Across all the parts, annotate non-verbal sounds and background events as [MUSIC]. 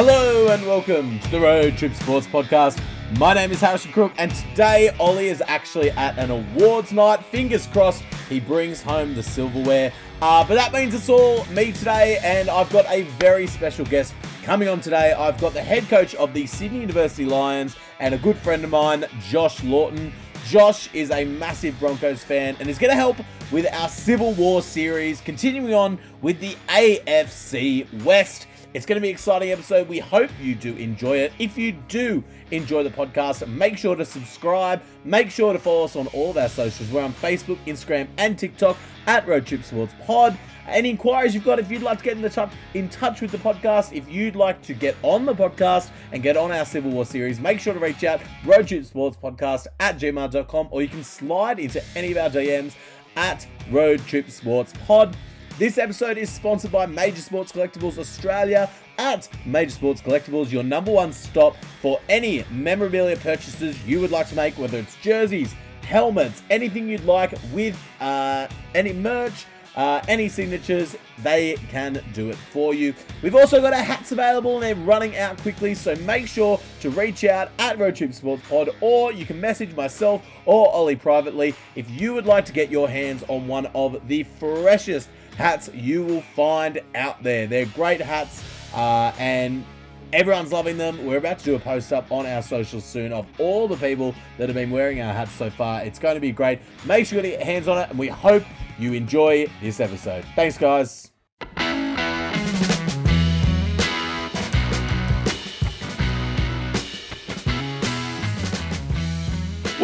Hello and welcome to the Road Trip Sports Podcast. My name is Harrison Crook, and today Ollie is actually at an awards night. Fingers crossed he brings home the silverware. Uh, but that means it's all me today, and I've got a very special guest coming on today. I've got the head coach of the Sydney University Lions and a good friend of mine, Josh Lawton. Josh is a massive Broncos fan and is going to help with our Civil War series, continuing on with the AFC West. It's going to be an exciting episode. We hope you do enjoy it. If you do enjoy the podcast, make sure to subscribe. Make sure to follow us on all of our socials. We're on Facebook, Instagram, and TikTok at Road Trip Sports Pod. Any inquiries you've got, if you'd like to get in, touch, in touch with the podcast, if you'd like to get on the podcast and get on our Civil War series, make sure to reach out, Road Trip Sports Podcast at gmail.com, or you can slide into any of our DMs at Road Trip Sports Pod. This episode is sponsored by Major Sports Collectibles Australia. At Major Sports Collectibles, your number one stop for any memorabilia purchases you would like to make, whether it's jerseys, helmets, anything you'd like with uh, any merch uh, any signatures, they can do it for you. We've also got our hats available and they're running out quickly, so make sure to reach out at Road Trip Sports Pod or you can message myself or Ollie privately if you would like to get your hands on one of the freshest hats you will find out there. They're great hats uh, and Everyone's loving them. We're about to do a post up on our socials soon of all the people that have been wearing our hats so far. It's going to be great. Make sure you get your hands on it, and we hope you enjoy this episode. Thanks, guys.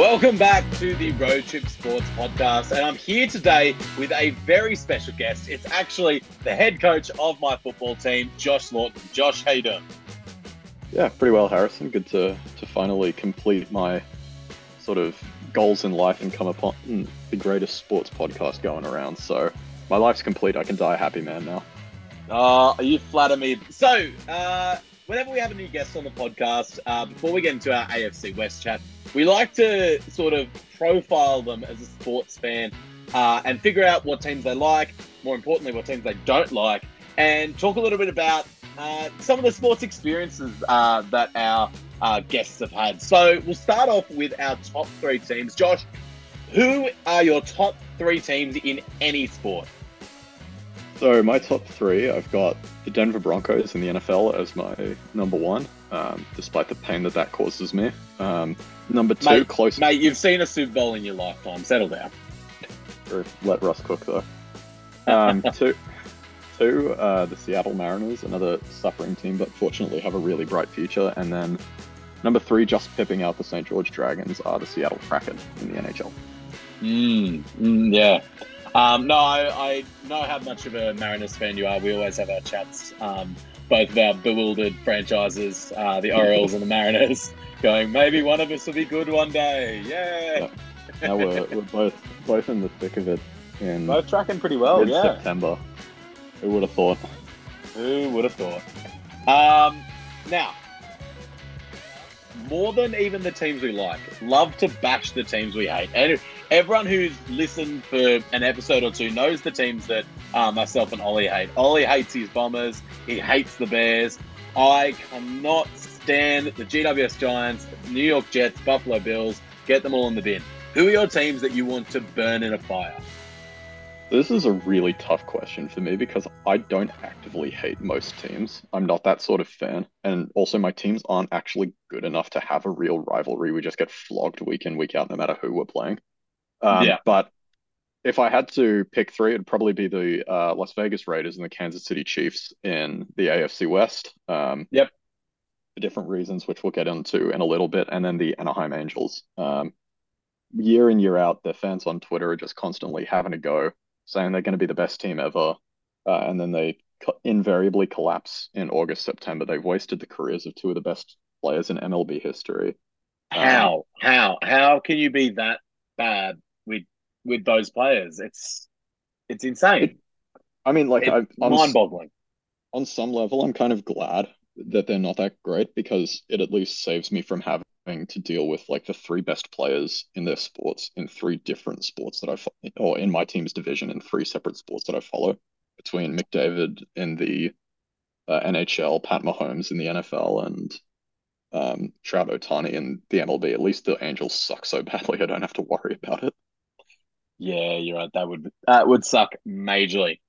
Welcome back to the Road Trip Sports Podcast, and I'm here today with a very special guest. It's actually the head coach of my football team, Josh Lawton. Josh, how you doing? Yeah, pretty well, Harrison. Good to, to finally complete my sort of goals in life and come upon the greatest sports podcast going around. So my life's complete. I can die a happy man now. Oh, you flatter me. So, uh, whenever we have a new guest on the podcast, uh, before we get into our AFC West chat, we like to sort of profile them as a sports fan uh, and figure out what teams they like, more importantly, what teams they don't like, and talk a little bit about uh, some of the sports experiences uh, that our uh, guests have had. So we'll start off with our top three teams. Josh, who are your top three teams in any sport? So my top three, I've got the Denver Broncos in the NFL as my number one, um, despite the pain that that causes me. Um, number two, mate, close. Mate, you've seen a Super Bowl in your lifetime. Settle down. Or let Russ cook though. Um, [LAUGHS] two, two, uh, the Seattle Mariners, another suffering team, but fortunately have a really bright future. And then number three, just pipping out the St. George Dragons, are the Seattle Kraken in the NHL. Mm, mm, yeah. Um, no, I, I, know how much of a Mariners fan you are. We always have our chats, um, both of our bewildered franchises, uh, the Orioles and the Mariners, [LAUGHS] going, maybe one of us will be good one day. Yeah. now we're, we're both both in the thick of it. In both tracking pretty well, yeah. September. Who would have thought? Who would have thought? Um, now, more than even the teams we like, love to bash the teams we hate. And everyone who's listened for an episode or two knows the teams that uh, myself and Ollie hate. Ollie hates his Bombers. He hates the Bears. I cannot stand the GWS Giants, New York Jets, Buffalo Bills. Get them all in the bin. Who are your teams that you want to burn in a fire? This is a really tough question for me because I don't actively hate most teams. I'm not that sort of fan. And also, my teams aren't actually good enough to have a real rivalry. We just get flogged week in, week out, no matter who we're playing. Um, yeah. But if I had to pick three, it'd probably be the uh, Las Vegas Raiders and the Kansas City Chiefs in the AFC West. Um, yep. For different reasons, which we'll get into in a little bit. And then the Anaheim Angels. Um, year in, year out, their fans on Twitter are just constantly having a go saying they're going to be the best team ever, uh, and then they co- invariably collapse in August, September. They've wasted the careers of two of the best players in MLB history. How? Um, how? How can you be that bad with with those players? It's it's insane. It, I mean, like, I, mind-boggling. On some level, I'm kind of glad that they're not that great because it at least saves me from having to deal with like the three best players in their sports in three different sports that I fo- or in my team's division in three separate sports that I follow between McDavid in the uh, NHL, Pat Mahomes in the NFL, and um, Trout Ohtani in the MLB. At least the Angels suck so badly, I don't have to worry about it. Yeah, you're right. That would that would suck majorly.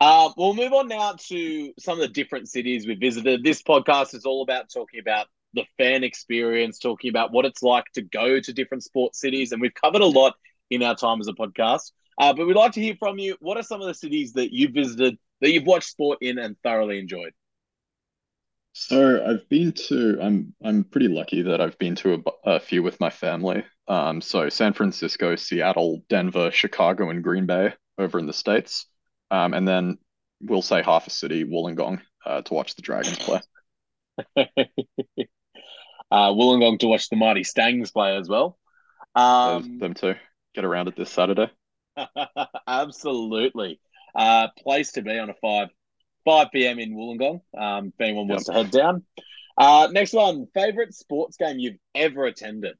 Uh, we'll move on now to some of the different cities we visited. This podcast is all about talking about the fan experience, talking about what it's like to go to different sports cities, and we've covered a lot in our time as a podcast. Uh, but we'd like to hear from you. What are some of the cities that you've visited that you've watched sport in and thoroughly enjoyed? So I've been to. I'm I'm pretty lucky that I've been to a, a few with my family. Um, so San Francisco, Seattle, Denver, Chicago, and Green Bay over in the states. Um, and then we'll say half a city, Wollongong, uh, to watch the Dragons play. [LAUGHS] uh, Wollongong to watch the mighty Stangs play as well. Um, them too. Get around it this Saturday. [LAUGHS] Absolutely. Uh, place to be on a 5 5 p.m. in Wollongong. Um, if anyone wants to head down. Uh, next one, favorite sports game you've ever attended?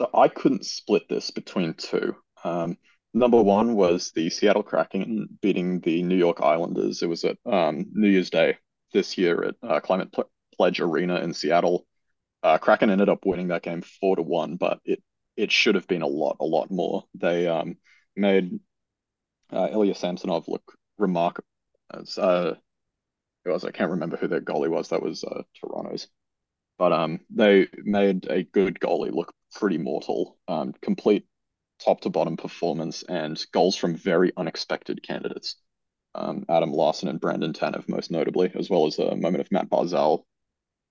So I couldn't split this between two. Um, number one was the Seattle Kraken beating the New York Islanders. It was at um, New Year's Day this year at uh, Climate Pledge Arena in Seattle. Uh, Kraken ended up winning that game four to one, but it it should have been a lot, a lot more. They um, made uh, Ilya Samsonov look remarkable. Uh, it was I can't remember who their goalie was. That was uh, Toronto's, but um, they made a good goalie look pretty mortal. Um, complete top to bottom performance and goals from very unexpected candidates. Um, Adam Larsson and Brandon Tanev, most notably, as well as a moment of Matt Barzal,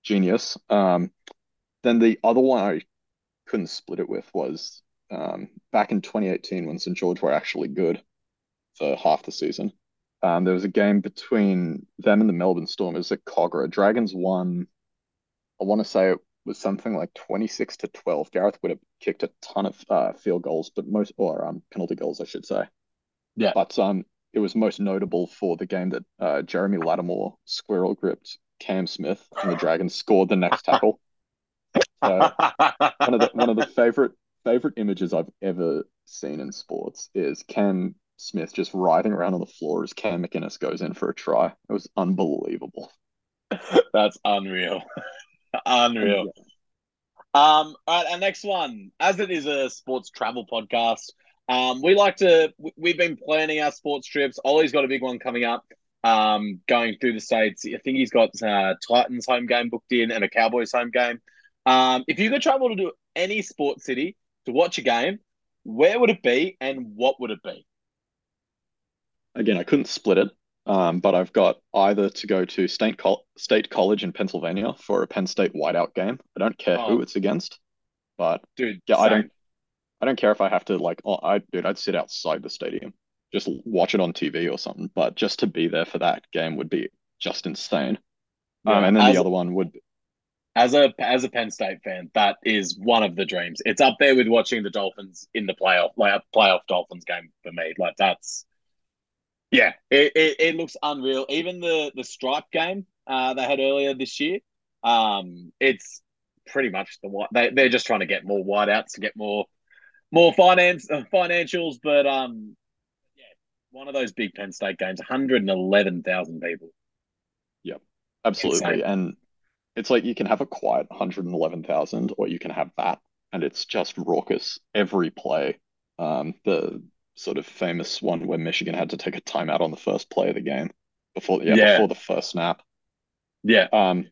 genius. Um, then the other one I couldn't split it with was um, back in 2018 when St. George were actually good for half the season. Um, there was a game between them and the Melbourne Storm. It was at Kogarah. Dragons won, I want to say it was something like 26 to 12. Gareth would have kicked a ton of uh, field goals, but most, or um, penalty goals, I should say. Yeah. But um, it was most notable for the game that uh, Jeremy Latimore squirrel gripped Cam Smith and the Dragons scored the next tackle. So one of the one of the favorite favorite images I've ever seen in sports is Cam Smith just writhing around on the floor as Cam McInnes goes in for a try. It was unbelievable. [LAUGHS] That's unreal. [LAUGHS] unreal. Um, all right, our next one, as it is a sports travel podcast, um, we like to. We've been planning our sports trips. Ollie's got a big one coming up. Um, going through the states. I think he's got uh, Titans home game booked in and a Cowboys home game. Um, if you could travel to do any sports city to watch a game, where would it be and what would it be? Again, I couldn't split it, um, but I've got either to go to State, Col- State College in Pennsylvania for a Penn State whiteout game. I don't care oh. who it's against, but dude, yeah, same. I don't. I don't care if I have to like. Oh, I dude, I'd sit outside the stadium, just watch it on TV or something. But just to be there for that game would be just insane. Yeah, um, and then the other one would as a as a Penn State fan, that is one of the dreams. It's up there with watching the Dolphins in the playoff, like a playoff Dolphins game for me. Like that's, yeah, it, it, it looks unreal. Even the the stripe game uh, they had earlier this year, um, it's pretty much the. They they're just trying to get more wideouts to get more more finance uh, financials, but um, yeah, one of those big Penn State games, one hundred and eleven thousand people. Yep, absolutely, Insane. and it's like you can have a quiet 111,000 or you can have that and it's just raucous every play. Um, the sort of famous one where Michigan had to take a timeout on the first play of the game before yeah, yeah. before the first snap. Yeah. Um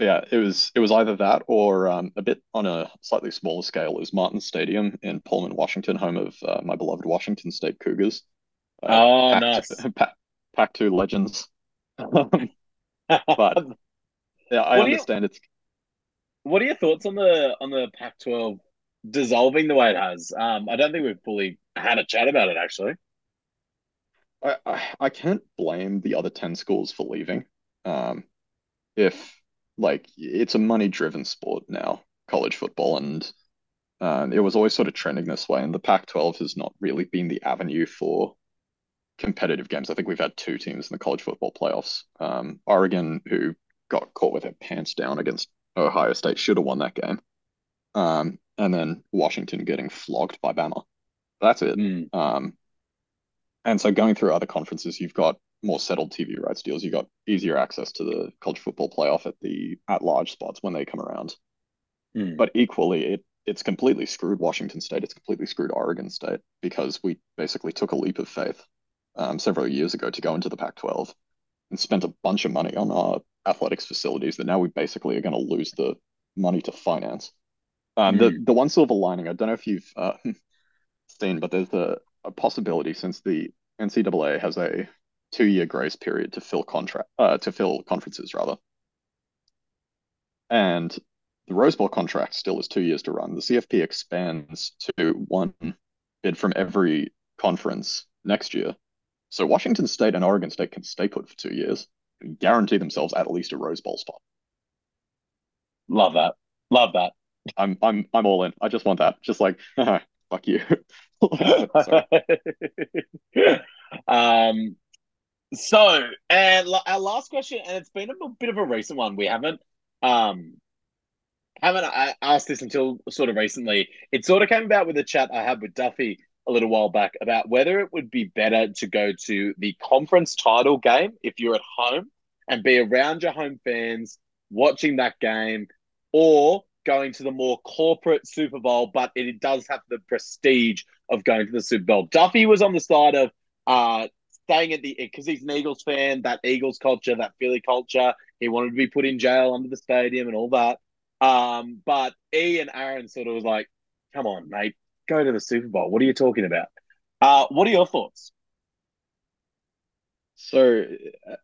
yeah, it was it was either that or um, a bit on a slightly smaller scale It was Martin Stadium in Pullman, Washington, home of uh, my beloved Washington State Cougars. Uh, oh, Pac- nice. [LAUGHS] Pac- Pac-2 legends. [LAUGHS] but yeah, I understand you, it's. What are your thoughts on the on the Pac-12 dissolving the way it has? Um, I don't think we've fully had a chat about it actually. I, I, I can't blame the other ten schools for leaving. Um, if like it's a money driven sport now, college football, and um, it was always sort of trending this way. And the Pac-12 has not really been the avenue for competitive games. I think we've had two teams in the college football playoffs. Um, Oregon, who got caught with their pants down against Ohio State. Should have won that game. Um, and then Washington getting flogged by Bama. That's it. Mm. Um, and so going through other conferences, you've got more settled TV rights deals, You've got easier access to the college football playoff at the at large spots when they come around. Mm. But equally, it it's completely screwed Washington State. It's completely screwed Oregon State because we basically took a leap of faith um, several years ago to go into the Pac-12 and spent a bunch of money on our athletics facilities that now we basically are going to lose the money to finance. Um, The the one silver lining, I don't know if you've uh, [LAUGHS] seen, but there's a, a possibility since the NCAA has a two-year grace period to fill contract uh, to fill conferences rather, and the Rose Bowl contract still is two years to run. The CFP expands to one bid from every conference next year. So Washington State and Oregon State can stay put for two years and guarantee themselves at least a Rose Bowl spot. Love that. Love that. I'm I'm I'm all in. I just want that. Just like [LAUGHS] fuck you. [LAUGHS] [LAUGHS] um so and our last question and it's been a bit of a recent one we haven't um haven't asked this until sort of recently. It sort of came about with a chat I had with Duffy a little while back about whether it would be better to go to the conference title game if you're at home and be around your home fans watching that game or going to the more corporate Super Bowl, but it does have the prestige of going to the Super Bowl. Duffy was on the side of uh, staying at the because he's an Eagles fan, that Eagles culture, that Philly culture. He wanted to be put in jail under the stadium and all that. Um, but E and Aaron sort of was like, come on, mate, go to the Super Bowl. What are you talking about? Uh, what are your thoughts? So,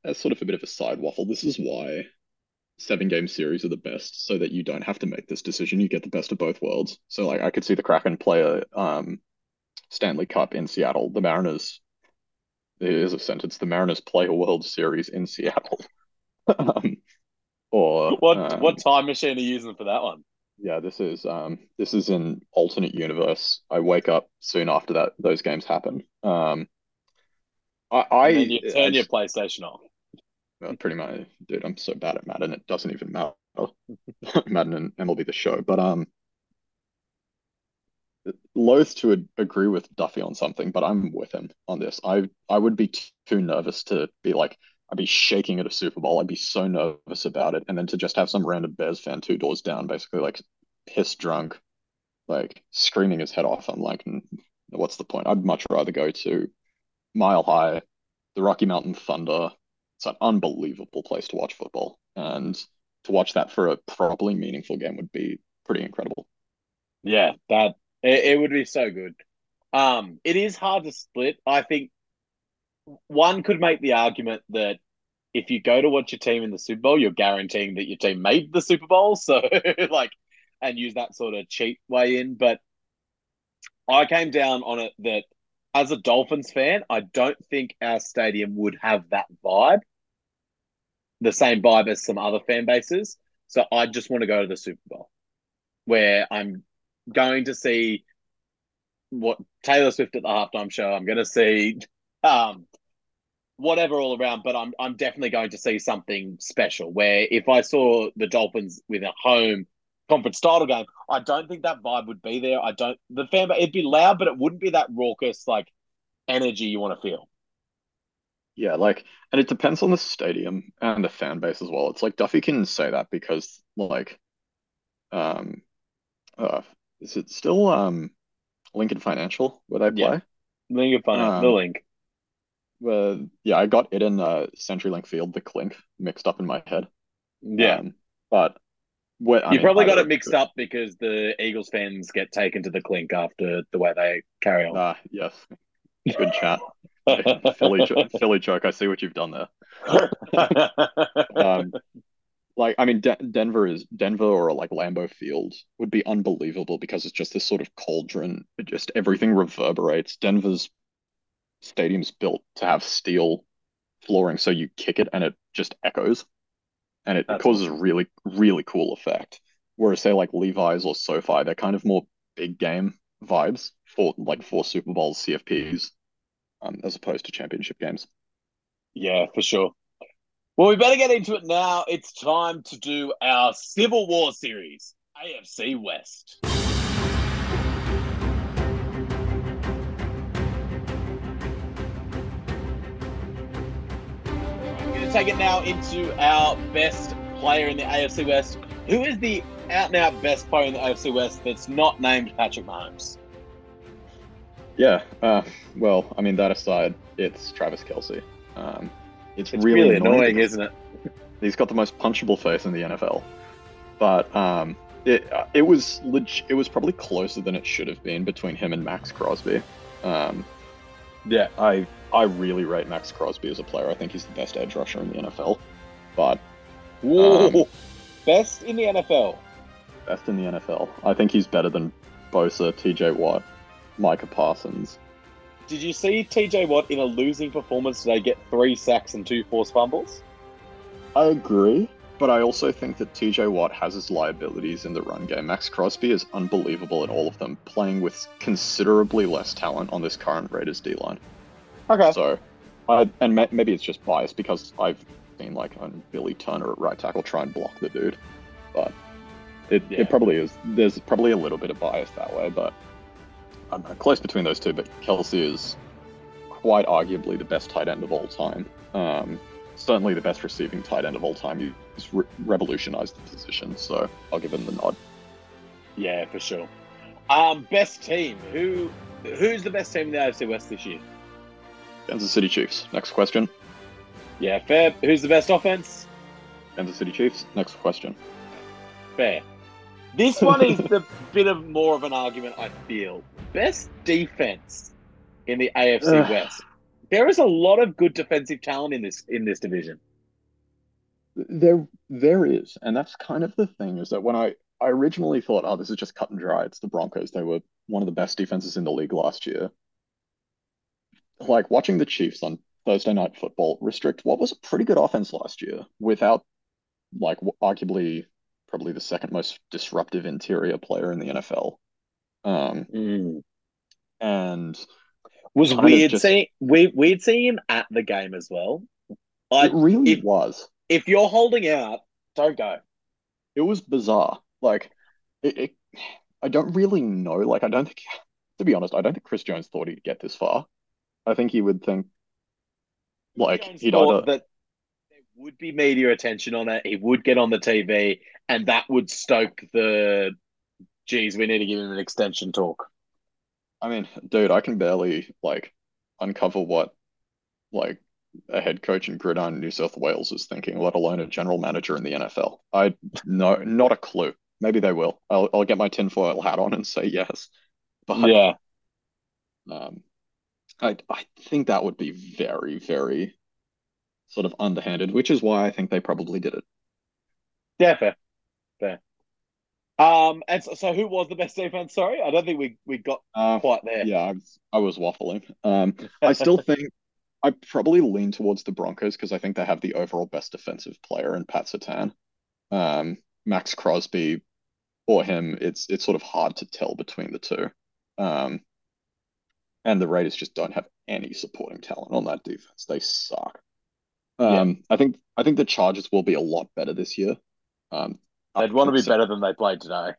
as sort of a bit of a side waffle, this is why seven game series are the best, so that you don't have to make this decision. You get the best of both worlds. So, like, I could see the Kraken play a um, Stanley Cup in Seattle. The Mariners, it is a sentence. The Mariners play a World Series in Seattle. [LAUGHS] um, or what um, what time machine are you using for that one? Yeah, this is um this is an alternate universe. I wake up soon after that those games happen. Um, I, I you turn I, your PlayStation off. Well, pretty much, dude. I'm so bad at Madden, it doesn't even matter. [LAUGHS] Madden and MLB the Show, but um, loath to agree with Duffy on something, but I'm with him on this. I I would be too nervous to be like, I'd be shaking at a Super Bowl. I'd be so nervous about it. And then to just have some random Bears fan two doors down, basically like pissed drunk, like screaming his head off. I'm like, what's the point? I'd much rather go to Mile High, the Rocky Mountain Thunder. It's an unbelievable place to watch football. And to watch that for a properly meaningful game would be pretty incredible. Yeah, that it, it would be so good. Um, it is hard to split. I think one could make the argument that if you go to watch your team in the Super Bowl, you're guaranteeing that your team made the Super Bowl. So, [LAUGHS] like, and use that sort of cheap way in. But I came down on it that as a Dolphins fan, I don't think our stadium would have that vibe, the same vibe as some other fan bases. So I just want to go to the Super Bowl where I'm going to see what Taylor Swift at the halftime show. I'm going to see um, whatever all around, but I'm I'm definitely going to see something special. Where if I saw the Dolphins with a home conference title game, I don't think that vibe would be there. I don't the fan, it'd be loud, but it wouldn't be that raucous like energy you want to feel. Yeah, like, and it depends on the stadium and the fan base as well. It's like Duffy can say that because, like, um, uh, is it still um Lincoln Financial where they play? Yeah. Lincoln Financial, um, the link. Uh, yeah, I got it in uh, CenturyLink Field, the clink, mixed up in my head. Yeah, um, but what, you mean, probably got it mixed up because the Eagles fans get taken to the clink after the way they carry on. Ah, yes, good chat. Philly, [LAUGHS] Philly joke. I see what you've done there. [LAUGHS] um, like, I mean, De- Denver is Denver or like Lambeau Field would be unbelievable because it's just this sort of cauldron. It just everything reverberates. Denver's stadium's built to have steel flooring, so you kick it and it just echoes, and it, it causes a really really cool effect. Whereas say like Levi's or SoFi, they're kind of more big game vibes for like for Super Bowls, CFPs, um, as opposed to championship games. Yeah, for sure. Well, we better get into it now. It's time to do our Civil War series, AFC West. Take it now into our best player in the AFC West. Who is the out and out best player in the AFC West that's not named Patrick Mahomes? Yeah. Uh, well, I mean, that aside, it's Travis Kelce. Um, it's, It's really, really, annoying annoying, isn't it? He's got the most punchable face in the NFL. But um, it uh, it was leg- it was probably closer than it should have been between him and Maxx Crosby. Um, Yeah. I I really rate Maxx Crosby as a player. I think he's the best edge rusher in the NFL. But Whoa. Um, best in the NFL. best in the NFL. I think he's better than Bosa, TJ Watt, Micah Parsons. Did you see TJ Watt in a losing performance today get three sacks and two forced fumbles? I agree, but I also think that TJ Watt has his liabilities in the run game. Maxx Crosby is unbelievable in all of them, playing with considerably less talent on this current Raiders D line. Okay. So, I, and ma- maybe it's just bias because I've seen like um, Billy Turner at right tackle try and block the dude, but it, Yeah. it probably is. There's probably a little bit of bias that way, but I don't close between those two. But Kelce is quite arguably the best tight end of all time. Um, certainly the best receiving tight end of all time. He's re- revolutionized the position, so I'll give him the nod. Yeah, for sure. Um, best team. Who who's the best team in the AFC West this year? Kansas City Chiefs. Next question. Yeah, fair. Who's the best offense? Kansas City Chiefs. Next question. Fair. This one is the bit of more of an argument, I feel. Best defense in the AFC West. There is a lot of good defensive talent in this in this division. There, there is, and that's kind of the thing. Is that when I, I originally thought, oh, this is just cut and dry. It's the Broncos. They were one of the best defenses in the league last year. Like watching the Chiefs on Thursday Night Football restrict what was a pretty good offense last year without, like, arguably probably the second most disruptive interior player in the NFL. Um, and Was weird just- seeing we weird seeing him at the game as well. I, it really if- was. if you're holding out, don't go. it was bizarre. Like, it, it, I don't really know. Like, I don't think, to be honest, I don't think Chris Jones thought he'd get this far. I think he would think, like, Jones he'd either, that there would be media attention on it. He would get on the TV, and that would stoke the. Geez, we need to give him an extension talk. I mean, dude, I can barely, like, uncover what, like, a head coach in Gridiron New South Wales is thinking, let alone a general manager in the NFL. I no, not a clue. Maybe they will. I'll, I'll get my tinfoil hat on and say yes. [LAUGHS] But Yeah, Um, I I think that would be very, very sort of underhanded, which is why I think they probably did it. yeah, fair, fair. Um, and so, so who was the best defense? Sorry, I don't think we we got Uh, quite there. yeah, I was, I was waffling. Um, I still [LAUGHS] think I probably lean towards the Broncos because I think they have the overall best defensive player in Pat Surtain. Um, Max Crosby or him, it's it's sort of hard to tell between the two. Um, and the Raiders just don't have any supporting talent on that defense. They suck. Um, I think I think the Chargers will be a lot better this year. Um, They'd want to be better than they played today.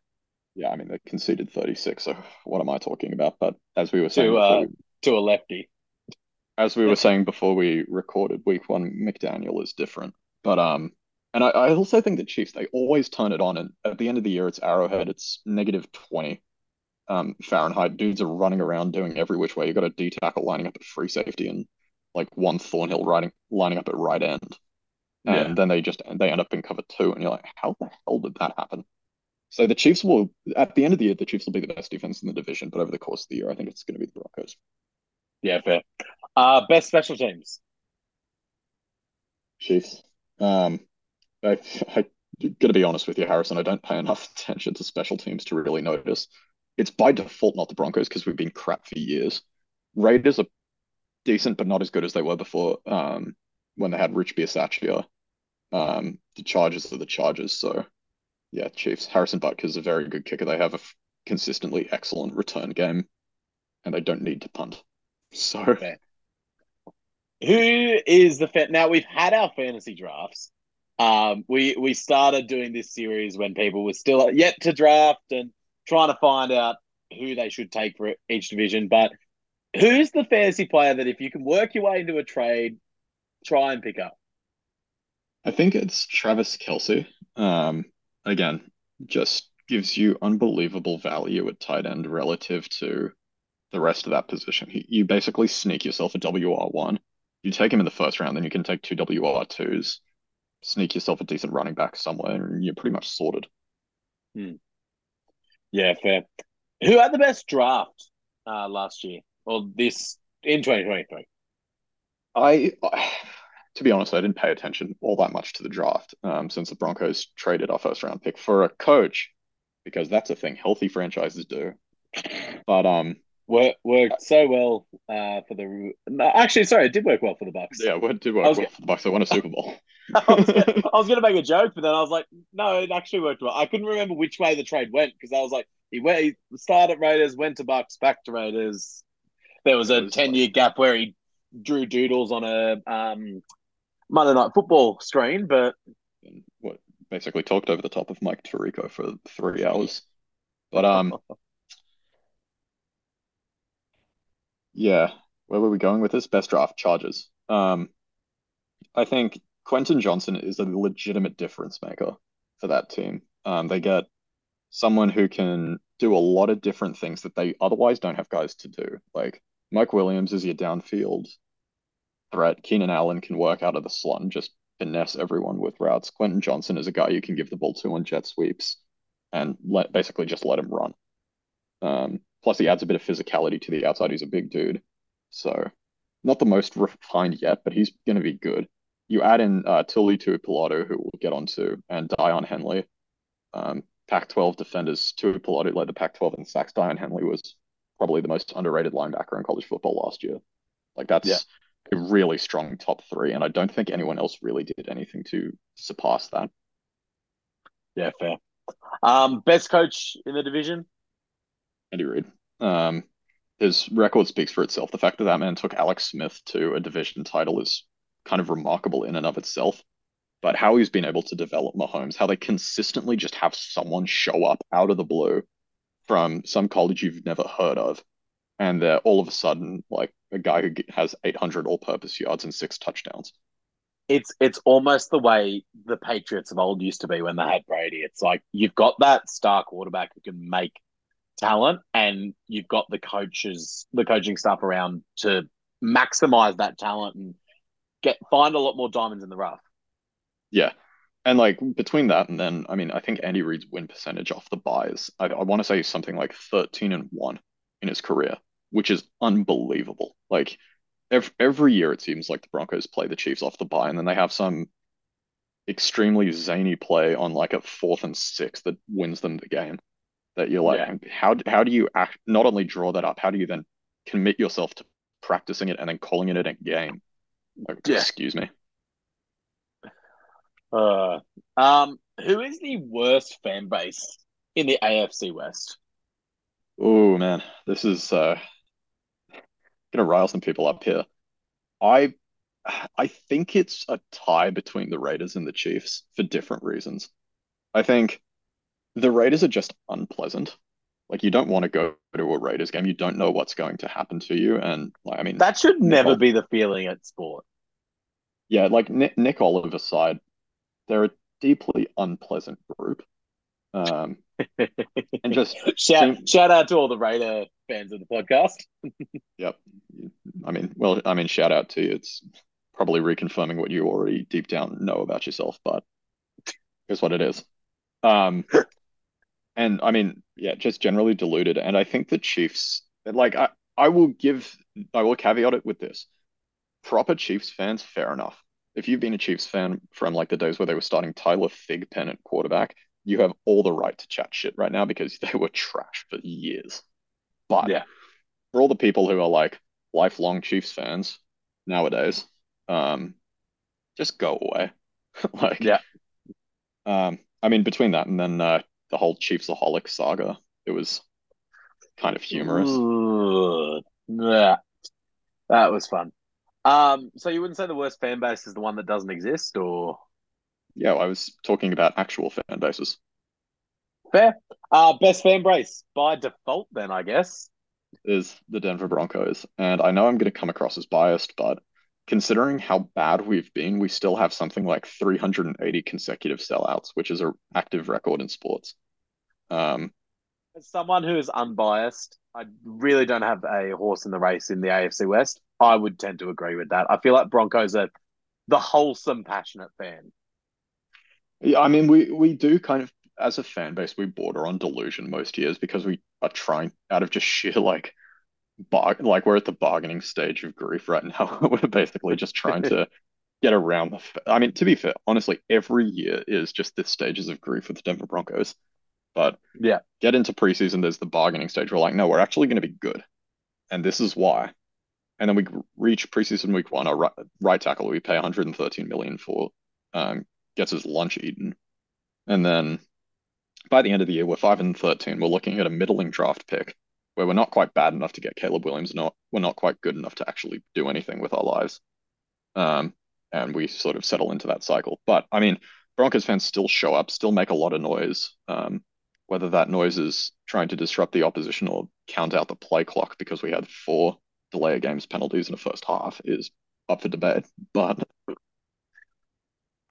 Yeah, I mean they conceded 36, so what am I talking about? But as we were saying To, uh, we To a lefty. as we were saying before we recorded week one, McDaniel is different. But um, and I, I also think the Chiefs they always turn it on, and at the end of the year it's Arrowhead, it's negative twenty um Fahrenheit. Dudes are running around doing every which way. You've got a D tackle lining up at free safety and like Juan Thornhill riding lining up at right end, and Yeah. then they just they end up in cover two, and you're like, how the hell did that happen? So the Chiefs will at the end of the year the Chiefs will be the best defense in the division, but over the course of the year I think it's going to be the Broncos. Yeah, fair. Uh, best special teams. Chiefs. Um, I, I gotta be honest with you, Harrison. I don't pay enough [LAUGHS] attention to special teams to really notice. It's by default not the Broncos because we've been crap for years. Raiders are decent, but not as good as they were before. Um, when they had Rich Bisaccia. Um, the Chargers are the Chargers. So, yeah, Chiefs. Harrison Butker's a very good kicker. They have a f- consistently excellent return game, and they don't need to punt. So, Okay. Who is the fan? Now we've had our fantasy drafts. Um, we we started doing this series when people were still yet to draft and trying to find out who they should take for each division. But who's the fantasy player that if you can work your way into a trade, try and pick up? I think it's Travis Kelce. Um, again, just gives you unbelievable value at tight end relative to the rest of that position. You basically sneak yourself a WR1. You take him in the first round, then you can take two WR2s, sneak yourself a decent running back somewhere, and you're pretty much sorted. Hmm. Yeah, fair. Who had the best draft uh, last year or this in 2023? I, [SIGHS] to be honest, I didn't pay attention all that much to the draft um, since the Broncos traded our first round pick for a coach because that's a thing healthy franchises do. But um, worked worked so well uh, for the. No, actually, sorry, it did work well for the Bucks. Yeah, it did work well for the Bucks. They won a [LAUGHS] Super Bowl. I, was [LAUGHS] was gonna make a joke, but then I was like, no, it actually worked well. I couldn't remember which way the trade went because I was like, he went, he started at Raiders, went to Bucks, back to Raiders. There was a ten year gap where he drew doodles on a um, Monday Night Football screen, but what basically talked over the top of Mike Tirico for three hours. But um, [LAUGHS] yeah, where were we going with this? Best draft Chargers. Um, I think Quentin Johnston is a legitimate difference maker for that team. Um, they get someone who can do a lot of different things that they otherwise don't have guys to do. Like Mike Williams is your downfield threat. Keenan Allen can work out of the slot and just finesse everyone with routes. Quentin Johnston is a guy you can give the ball to on jet sweeps and let basically just let him run. Um, plus, he adds a bit of physicality to the outside. He's a big dude, so not the most refined yet, but he's going to be good. You add in uh, to Tuipulotu, who we'll get onto, and Daiyan Henley. Um, Pac-12 defenders, Tuipulotu led the Pac-12 in sacks. Daiyan Henley was probably the most underrated linebacker in college football last year. Like that's yeah a really strong top three, and I don't think anyone else really did anything to surpass that. Yeah, fair. Um, best coach in the division? Andy Reid. Um, his record speaks for itself. The fact that that man took Alex Smith to a division title is kind of remarkable in and of itself. But how he's been able to develop Mahomes, how they consistently just have someone show up out of the blue from some college you've never heard of and they're all of a sudden like a guy who has 800 all-purpose yards and six touchdowns. It's it's almost the way the Patriots of old used to be when they had Brady. It's like you've got that star quarterback who can make talent, and you've got the coaches, the coaching staff around to maximize that talent and get find a lot more diamonds in the rough. Yeah, and like between that and then, I mean, I think Andy Reid's win percentage off the byes, I, I want to say something like 13 and one in his career which is unbelievable. Like every, every year, it seems like the Broncos play the Chiefs off the bye, and then they have some extremely zany play on like a fourth and six that wins them the game. That you're like, yeah. how how do you act? Not only draw that up, how do you then commit yourself to practicing it and then calling it a game? Like, yeah. Excuse me. Uh, um, who is the worst fan base in the AFC West? Oh man, this is uh gonna rile some people up here. I I think it's a tie between the Raiders and the Chiefs for different reasons. I think the Raiders are just unpleasant. Like you don't want to go to a Raiders game. You don't know what's going to happen to you, and like I mean that should Nick never Ol- be the feeling at sport. Yeah, like Nick, Nick Oliver side, they're a deeply unpleasant group. Um, [LAUGHS] and just shout shout out to all the Raider fans of the podcast. [LAUGHS] yep. I mean, well, I mean, shout out to you. It's probably reconfirming what you already deep down know about yourself, but here's what it is. Um, [LAUGHS] and I mean, yeah, just generally deluded. And I think the Chiefs, like, I, I will give, I will caveat it with this: proper Chiefs fans, fair enough. If you've been a Chiefs fan from like the days where they were starting Tyler Thigpen at quarterback, you have all the right to chat shit right now because [LAUGHS] they were trash for years. But yeah, for all the people who are like lifelong Chiefs fans nowadays, um, just go away. [LAUGHS] like, yeah. Um, I mean, between that and then uh, the whole Chiefsaholic saga, it was kind of humorous. Ooh, yeah, that was fun. Um, so you wouldn't say the worst fan base is the one that doesn't exist, or yeah, I was talking about actual fan bases. Fair. Uh, best fan base by default, then I guess is the Denver Broncos, and I know I'm going to come across as biased, but considering how bad we've been, we still have something like 380 consecutive sellouts, which is an active record in sports. Um, As someone who is unbiased, I really don't have a horse in the race in the AFC West. I would tend to agree with that. I feel like Broncos are the wholesome, passionate fan. Yeah, I mean, we we do kind of, as a fan base, we border on delusion most years because we are trying out of just sheer like, bar like we're at the bargaining stage of grief right now. [LAUGHS] We're basically just trying [LAUGHS] to get around the. f- I mean, to be fair, honestly, every year is just the stages of grief with the Denver Broncos. But Yeah. get into preseason, there's the bargaining stage. We're like, no, we're actually going to be good, and this is why. And then we reach preseason week one. Our right, right tackle we pay 113 million for, um, gets his lunch eaten, and then by the end of the year we're five and 13. We're looking at a middling draft pick where we're not quite bad enough to get Caleb Williams. Not we're not quite good enough to actually do anything with our lives. Um, and we sort of settle into that cycle. But I mean, Broncos fans still show up, still make a lot of noise. Um, whether that noise is trying to disrupt the opposition or count out the play clock because we had four delay of games penalties in the first half is up for debate. But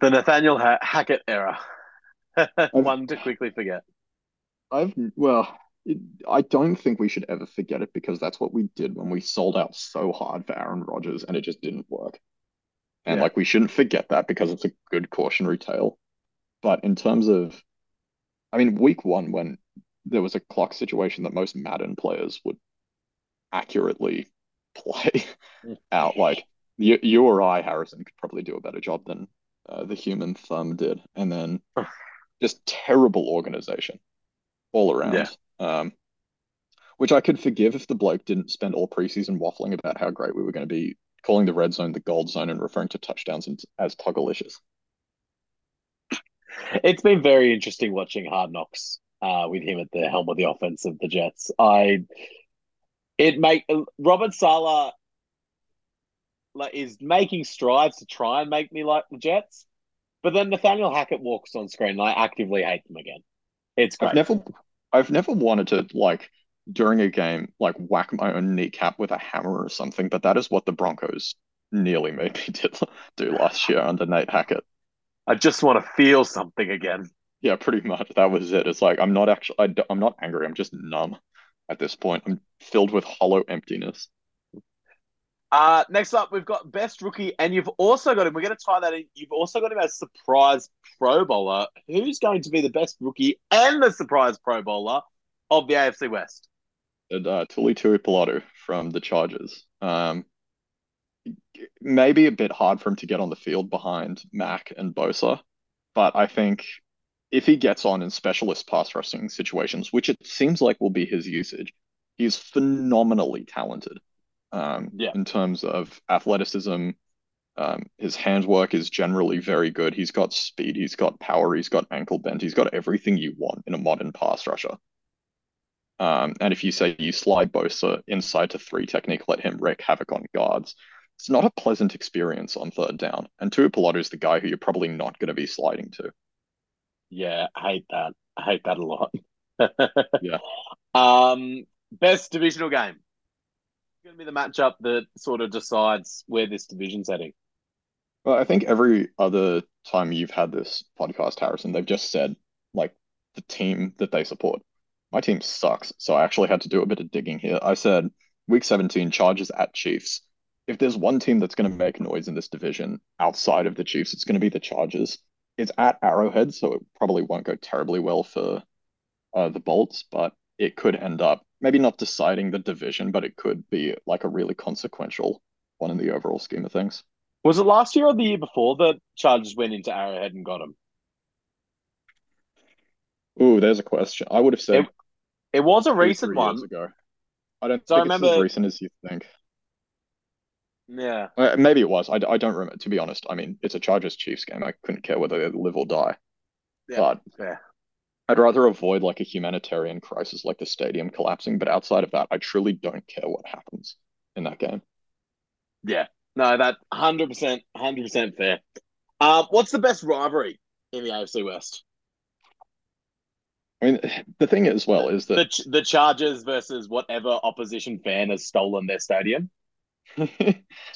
The Nathaniel Hackett era. [LAUGHS] One to quickly forget. I've well, it, I don't think we should ever forget it because that's what we did when we sold out so hard for Aaron Rodgers and it just didn't work. And Yeah. like we shouldn't forget that because it's a good cautionary tale. But in terms of, I mean, week one when there was a clock situation that most Madden players would accurately play [LAUGHS] out, like you, you or I, Harrison, could probably do a better job than uh, the human thumb did. And then [LAUGHS] just terrible organization all around. Yeah. Um, which I could forgive if the bloke didn't spend all preseason waffling about how great we were going to be, calling the red zone the gold zone and referring to touchdowns as tuggalicious. It's been very interesting watching Hard Knocks uh, with him at the helm of the offense of the Jets. I it make Robert Saleh like is making strides to try and make me like the Jets, but then Nathaniel Hackett walks on screen and I actively hate them again. It's great. I've never, I've never wanted to like during a game like whack my own kneecap with a hammer or something, but that is what the Broncos nearly [LAUGHS] made me do, do last year under Nate Hackett. I just want to feel something again. Yeah, pretty much. That was it. It's like I'm not actually, I, am not angry. I'm just numb at this point. I'm filled with hollow emptiness. Uh, next up, we've got best rookie, and you've also got him. We're going to tie that in. You've also got him as surprise Pro Bowler. Who's going to be the best rookie and the surprise Pro Bowler of the AFC West? And, uh, Tuli Tuipulotu from the Chargers. Um, maybe a bit hard for him to get on the field behind Mack and Bosa, but I think if he gets on in specialist pass rushing situations, which it seems like will be his usage, he's phenomenally talented. Um, Yeah. in terms of athleticism, um, his handwork is generally very good. He's got speed, he's got power, he's got ankle bend, he's got everything you want in a modern pass rusher. Um, and if you say you slide Bosa inside to three technique, let him wreak havoc on guards, it's not a pleasant experience on third down. And Tuipulotu is the guy who you're probably not going to be sliding to. Yeah, I hate that. I hate that a lot. [LAUGHS] Yeah. Um, best divisional game. Going to be the matchup that sort of decides where this division's heading. Well, I think every other time you've had this podcast, Harrison, they've just said like the team that they support. My team sucks, so I actually had to do a bit of digging here. I said week 17, Chargers at Chiefs. If there's one team that's going to make noise in this division outside of the Chiefs, it's going to be the Chargers. It's at Arrowhead, so it probably won't go terribly well for uh, the Bolts, but it could end up maybe not deciding the division, but it could be like a really consequential one in the overall scheme of things. Was it last year or the year before that Chargers went into Arrowhead and got him? Ooh, there's a question. I would have said It- It was a recent one. ago. I don't So I think it's as recent as you think. Yeah. Uh, maybe it was. I, I don't remember. To be honest, I mean, it's a Chargers Chiefs game. I couldn't care whether they live or die. Yeah. But Fair. I'd rather avoid like a humanitarian crisis like the stadium collapsing. But outside of that, I truly don't care what happens in that game. Yeah. No, that hundred percent, hundred percent fair. Um, what's the best rivalry in the AFC West? I mean, the thing as well is The that Ch- the Chargers versus whatever opposition fan has stolen their stadium. [LAUGHS]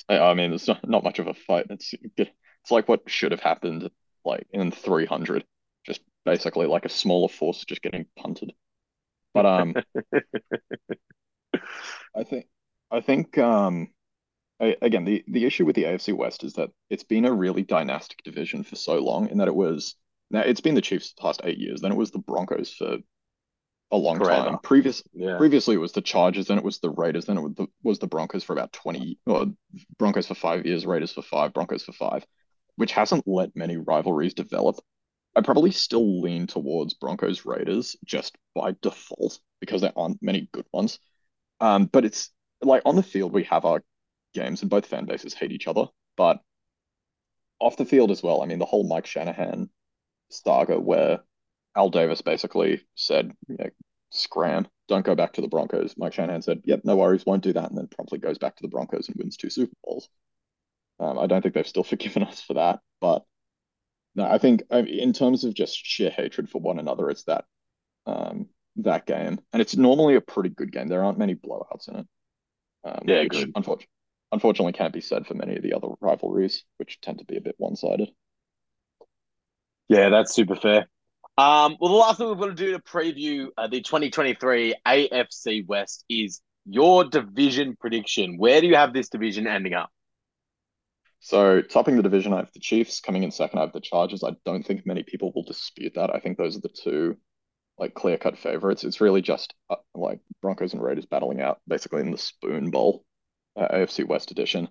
I mean, it's not, not much of a fight. It's it's like what should have happened like in 300, just basically like a smaller force just getting punted. But um, [LAUGHS] I think I think um, I, again the the issue with the AFC West is that it's been a really dynastic division for so long, in that it was now it's been the Chiefs the past eight years, then it was the Broncos for a long Forever. time. Previous Yeah. previously it was the Chargers, then it was the Raiders, then it was the, was the Broncos for about 20 or Broncos for five years, Raiders for five, Broncos for five, which hasn't let many rivalries develop. I probably still lean towards Broncos Raiders just by default because there aren't many good ones. Um, but it's like on the field we have our games and both fan bases hate each other, but off the field as well. I mean, the whole Mike Shanahan saga where Al Davis basically said, you know, scram, don't go back to the Broncos. Mike Shanahan said, yep, no worries, won't do that, and then promptly goes back to the Broncos and wins two Super Bowls. Um, I don't think they've still [LAUGHS] forgiven us for that, but no, I think I mean, in terms of just sheer hatred for one another, it's that um, that game, and it's normally a pretty good game. There aren't many blowouts in it, um, Yeah, which agreed. unfortunately, unfortunately can't be said for many of the other rivalries, which tend to be a bit one-sided. Yeah, that's super fair. Um, well, the last thing we're going to do to preview uh, the 2023 AFC West is your division prediction. Where do you have this division ending up? So topping the division, I have the Chiefs. Coming in second, I have the Chargers. I don't think many people will dispute that. I think those are the two like clear-cut favorites. It's really just uh, like Broncos and Raiders battling out basically in the Spoon Bowl, uh, AFC West edition.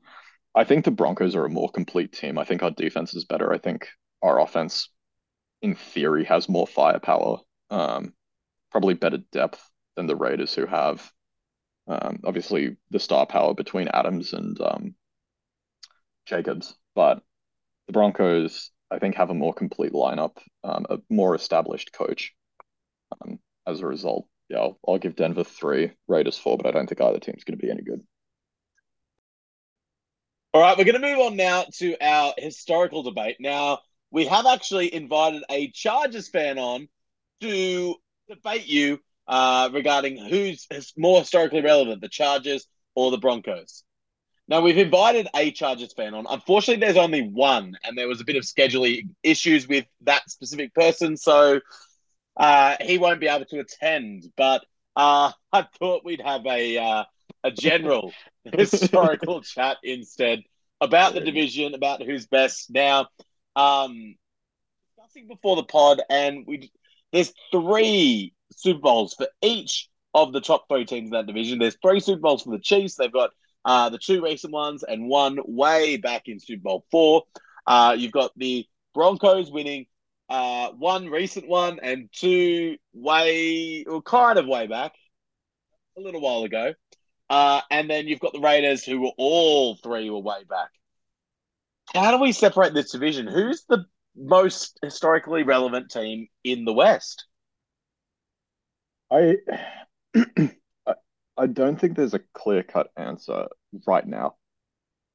I think the Broncos are a more complete team. I think our defense is better. I think our offense, in theory, has more firepower, um, probably better depth than the Raiders, who have um, obviously the star power between Adams and um, Jacobs, but the Broncos, I think, have a more complete lineup, um, a more established coach. Um, as a result, yeah, I'll, I'll give Denver three, Raiders four, but I don't think either team's going to be any good. All right, we're going to move on now to our historical debate. Now, we have actually invited a Chargers fan on to debate you uh, regarding who's more historically relevant, the Chargers or the Broncos. Now, we've invited a Chargers fan on. Unfortunately, there's only one, and there was a bit of scheduling issues with that specific person, so uh, he won't be able to attend. But uh, [LAUGHS] I thought we'd have a uh, a general [LAUGHS] historical chat instead about the division, about who's best. Now, um, discussing before the pod, and we there's three Super Bowls for each of the top three teams in that division. There's three Super Bowls for the Chiefs. They've got uh, the two recent ones and one way back in Super Bowl four. Uh, you've got the Broncos winning uh, one recent one and two way, or kind of way back, a little while ago. Uh, and then you've got the Raiders, who were all three were way back. How do we separate this division? Who's the most historically relevant team in the West? I, [CLEARS THROAT] I, don't think there's a clear-cut answer right now.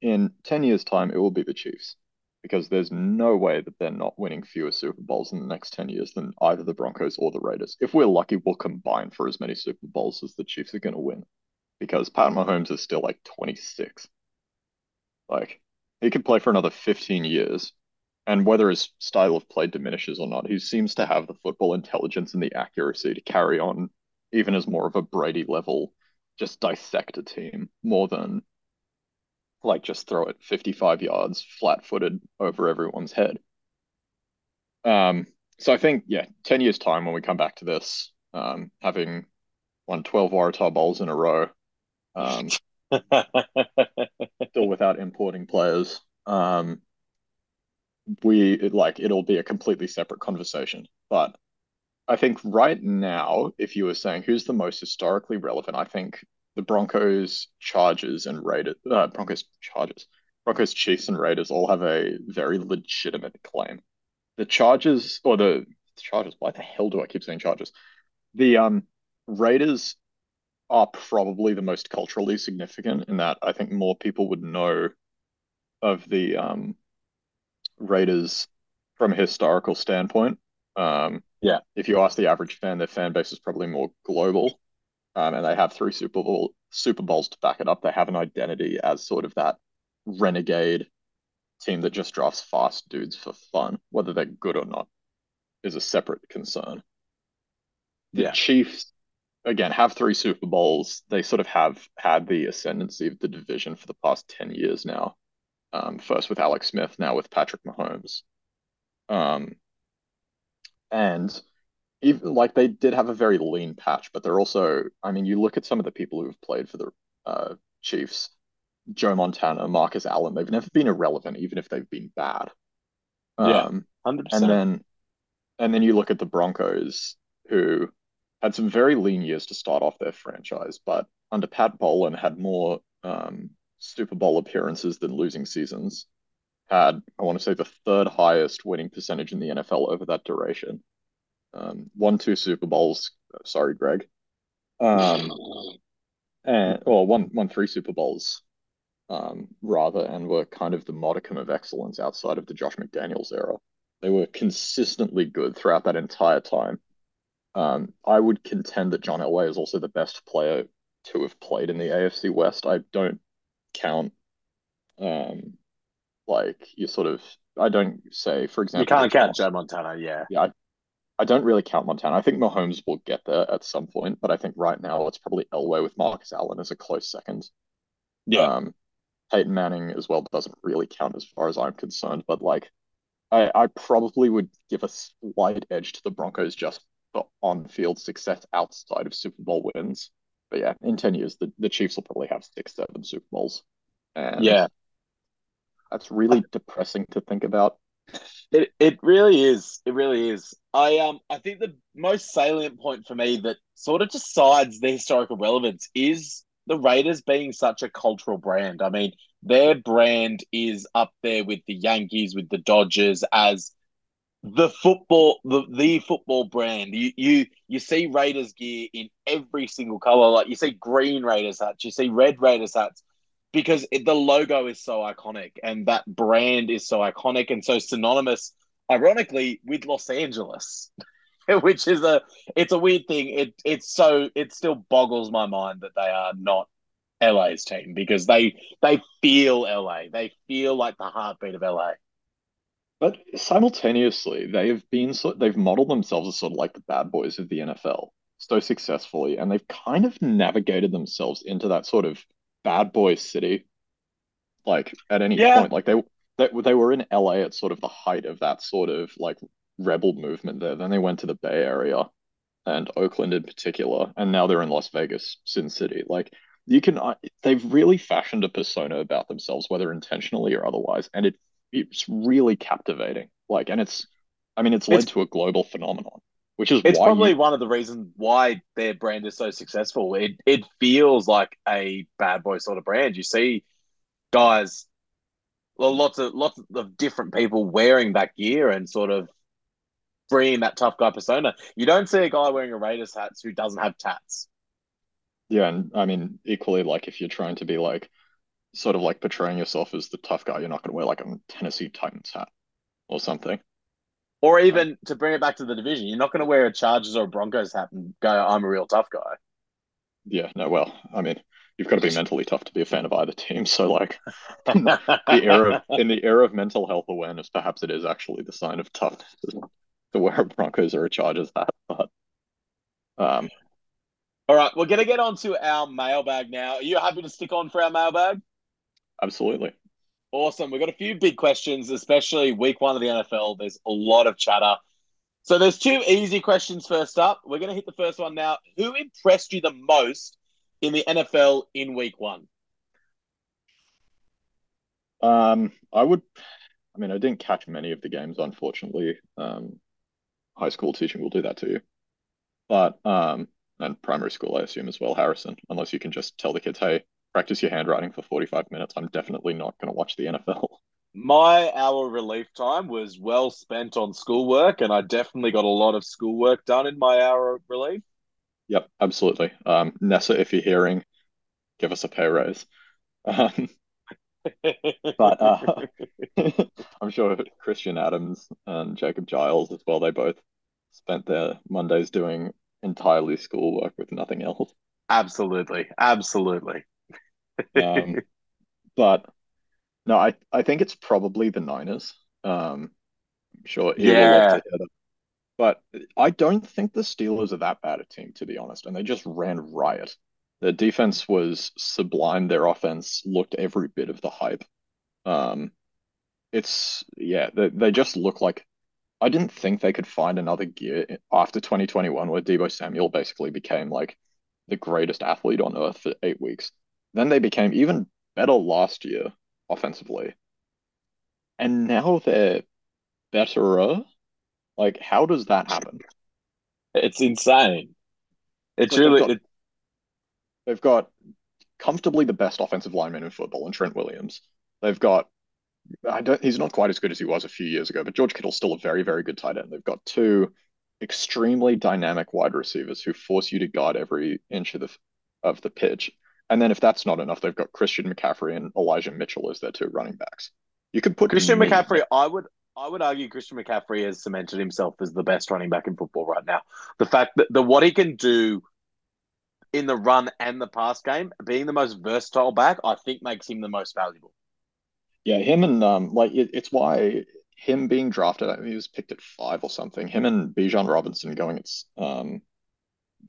In 10 years' time, it will be the Chiefs because there's no way that they're not winning fewer Super Bowls in the next 10 years than either the Broncos or the Raiders. If we're lucky, we'll combine for as many Super Bowls as the Chiefs are going to win because Pat Mahomes is still like 26. Like, he could play for another 15 years. And whether his style of play diminishes or not, he seems to have the football intelligence and the accuracy to carry on, even as more of a Brady level, just dissect a team more than like just throw it 55 yards flat footed over everyone's head. Um, so I think, yeah, 10 years' time when we come back to this, um, having won 12 Waratah Bowls in a row, um, still without importing players, um, we like it'll be a completely separate conversation. But I think right now, if you were saying who's the most historically relevant, I think the Broncos, Chargers, and Raiders, uh, Broncos, Chargers, Broncos, Chiefs, and Raiders all have a very legitimate claim. The Chargers, or the Chargers, why the hell do I keep saying Chargers? The um Raiders are probably the most culturally significant in that I think more people would know of the um Raiders from a historical standpoint. Um, Yeah. If you ask the average fan, their fan base is probably more global. um, and they have three Super Bowl Super Bowls to back it up. They have an identity as sort of that renegade team that just drafts fast dudes for fun, whether they're good or not, is a separate concern. The Yeah. Chiefs, again, have three Super Bowls. They sort of have had the ascendancy of the division for the past 10 years now. Um, first with Alex Smith, now with Patrick Mahomes. Um, and even like they did have a very lean patch, but they're also, I mean, you look at some of the people who have played for the uh, Chiefs, Joe Montana, Marcus Allen, they've never been irrelevant, even if they've been bad. Yeah. Um, and percent. And then and then you look at the Broncos, who had some very lean years to start off their franchise, but under Pat Bowlen had more um, Super Bowl appearances than losing seasons. Had, I want to say, the third highest winning percentage in the NFL over that duration. Um, won two Super Bowls. Sorry, Greg. Um, and or won won three Super Bowls, um, rather, and were kind of the modicum of excellence outside of the Josh McDaniels era. They were consistently good throughout that entire time. Um, I would contend that John Elway is also the best player to have played in the AFC West. I don't count, um, like you sort of. I don't say, for example you can't count Joe Montana. Yeah. yeah, I, I don't really count Montana. I think Mahomes will get there at some point, but I think right now it's probably Elway with Marcus Allen as a close second. Yeah. Um, Peyton Manning as well doesn't really count as far as I'm concerned, but like, I, I probably would give a slight edge to the Broncos just for on-field success outside of Super Bowl wins. But yeah, in 10 years, the, the Chiefs will probably have six, seven Super Bowls. And Yeah. That's really depressing to think about. It it really is. It really is. I um I think the most salient point for me that sort of decides the historical relevance is the Raiders being such a cultural brand. I mean, their brand is up there with the Yankees, with the Dodgers as the football the the football brand. You you you see Raiders gear in every single color. Like you see green Raiders hats, you see red Raiders hats because it, the logo is so iconic and that brand is so iconic and so synonymous ironically with Los Angeles [LAUGHS] which is a it's a weird thing. It it's so it still boggles my mind that they are not LA's team because they they feel LA they feel like the heartbeat of LA But simultaneously, they have been so they've modeled themselves as sort of like the bad boys of the NFL so successfully, and they've kind of navigated themselves into that sort of bad boy city. Like at any Yeah. point, like they they they were in LA at sort of the height of that sort of like rebel movement there. Then they went to the Bay Area and Oakland in particular, and now they're in Las Vegas, Sin City. Like you can, I- they've really fashioned a persona about themselves, whether intentionally or otherwise, and it it's really captivating. Like, and it's, I mean, it's led It's- to a global phenomenon, which is it's why probably you, one of the reasons why their brand is so successful it it feels like a bad boy sort of brand you see guys well, lots of lots of different people wearing that gear and sort of bringing that tough guy persona. You don't see a guy wearing a Raiders hat who doesn't have tats. yeah, and I mean, equally, like if you're trying to be like, sort of like portraying yourself as the tough guy, you're not going to wear like a Tennessee Titans hat or something. Or even to bring it back to the division, you're not going to wear a Chargers or a Broncos hat and go, "I'm a real tough guy." Yeah, no, well, I mean, you've got to be mentally tough to be a fan of either team. So like, [LAUGHS] the era of, in the era of mental health awareness, perhaps it is actually the sign of toughness to wear a Broncos or a Chargers hat. But um, All right, we're going to get on to our mailbag now. Are you happy to stick on for our mailbag? absolutely. Awesome. We've got a few big questions, especially week one of the NFL. There's a lot of chatter. So there's two easy questions first up. We're going to hit the first one now. Who impressed you the most in the NFL in week one? Um, I would, I mean, I didn't catch many of the games, unfortunately. Um, high school teaching will do that to you, but um, and primary school, I assume as well, Harrison. Unless you can just tell the kids, hey, practice your handwriting for 45 minutes. I'm definitely not going to watch the NFL. [LAUGHS] My hour relief time was well spent on schoolwork, and I definitely got a lot of schoolwork done in my hour of relief. Yep, absolutely. Um, Nessa, if you're hearing, give us a pay raise. Um, [LAUGHS] but uh, [LAUGHS] I'm sure Christian Adams and Jacob Giles as well. They both spent their Mondays doing entirely schoolwork with nothing else. Absolutely, absolutely. Um, but no, I I think it's probably the Niners. Um, I'm sure he will love Yeah, to hear that. But I don't think the Steelers are that bad a team, to be honest, and they just ran riot. Their defense was sublime. Their offense looked every bit of the hype. Um, it's yeah, they they just look like I didn't think they could find another gear after 2021 where Deebo Samuel basically became like the greatest athlete on earth for eight weeks. Then they became even better last year offensively. And now they're betterer. Like, how does that happen? it's insane. It's Like they've really got it, they've got comfortably the best offensive lineman in football in Trent Williams. They've got I don't he's not quite as good as he was a few years ago, but George Kittle's still a very, very good tight end. They've got two extremely dynamic wide receivers who force you to guard every inch of the of the pitch. And then if that's not enough, they've got Christian McCaffrey and Elijah Mitchell as their two running backs. You could put Christian McCaffrey. I would I would argue Christian McCaffrey has cemented himself as the best running back in football right now. The fact that the what he can do in the run and the pass game, being the most versatile back, I think makes him the most valuable. Yeah, him and um, like it, it's why him being drafted. I mean, he was picked at five or something. Him and Bijan Robinson going it's um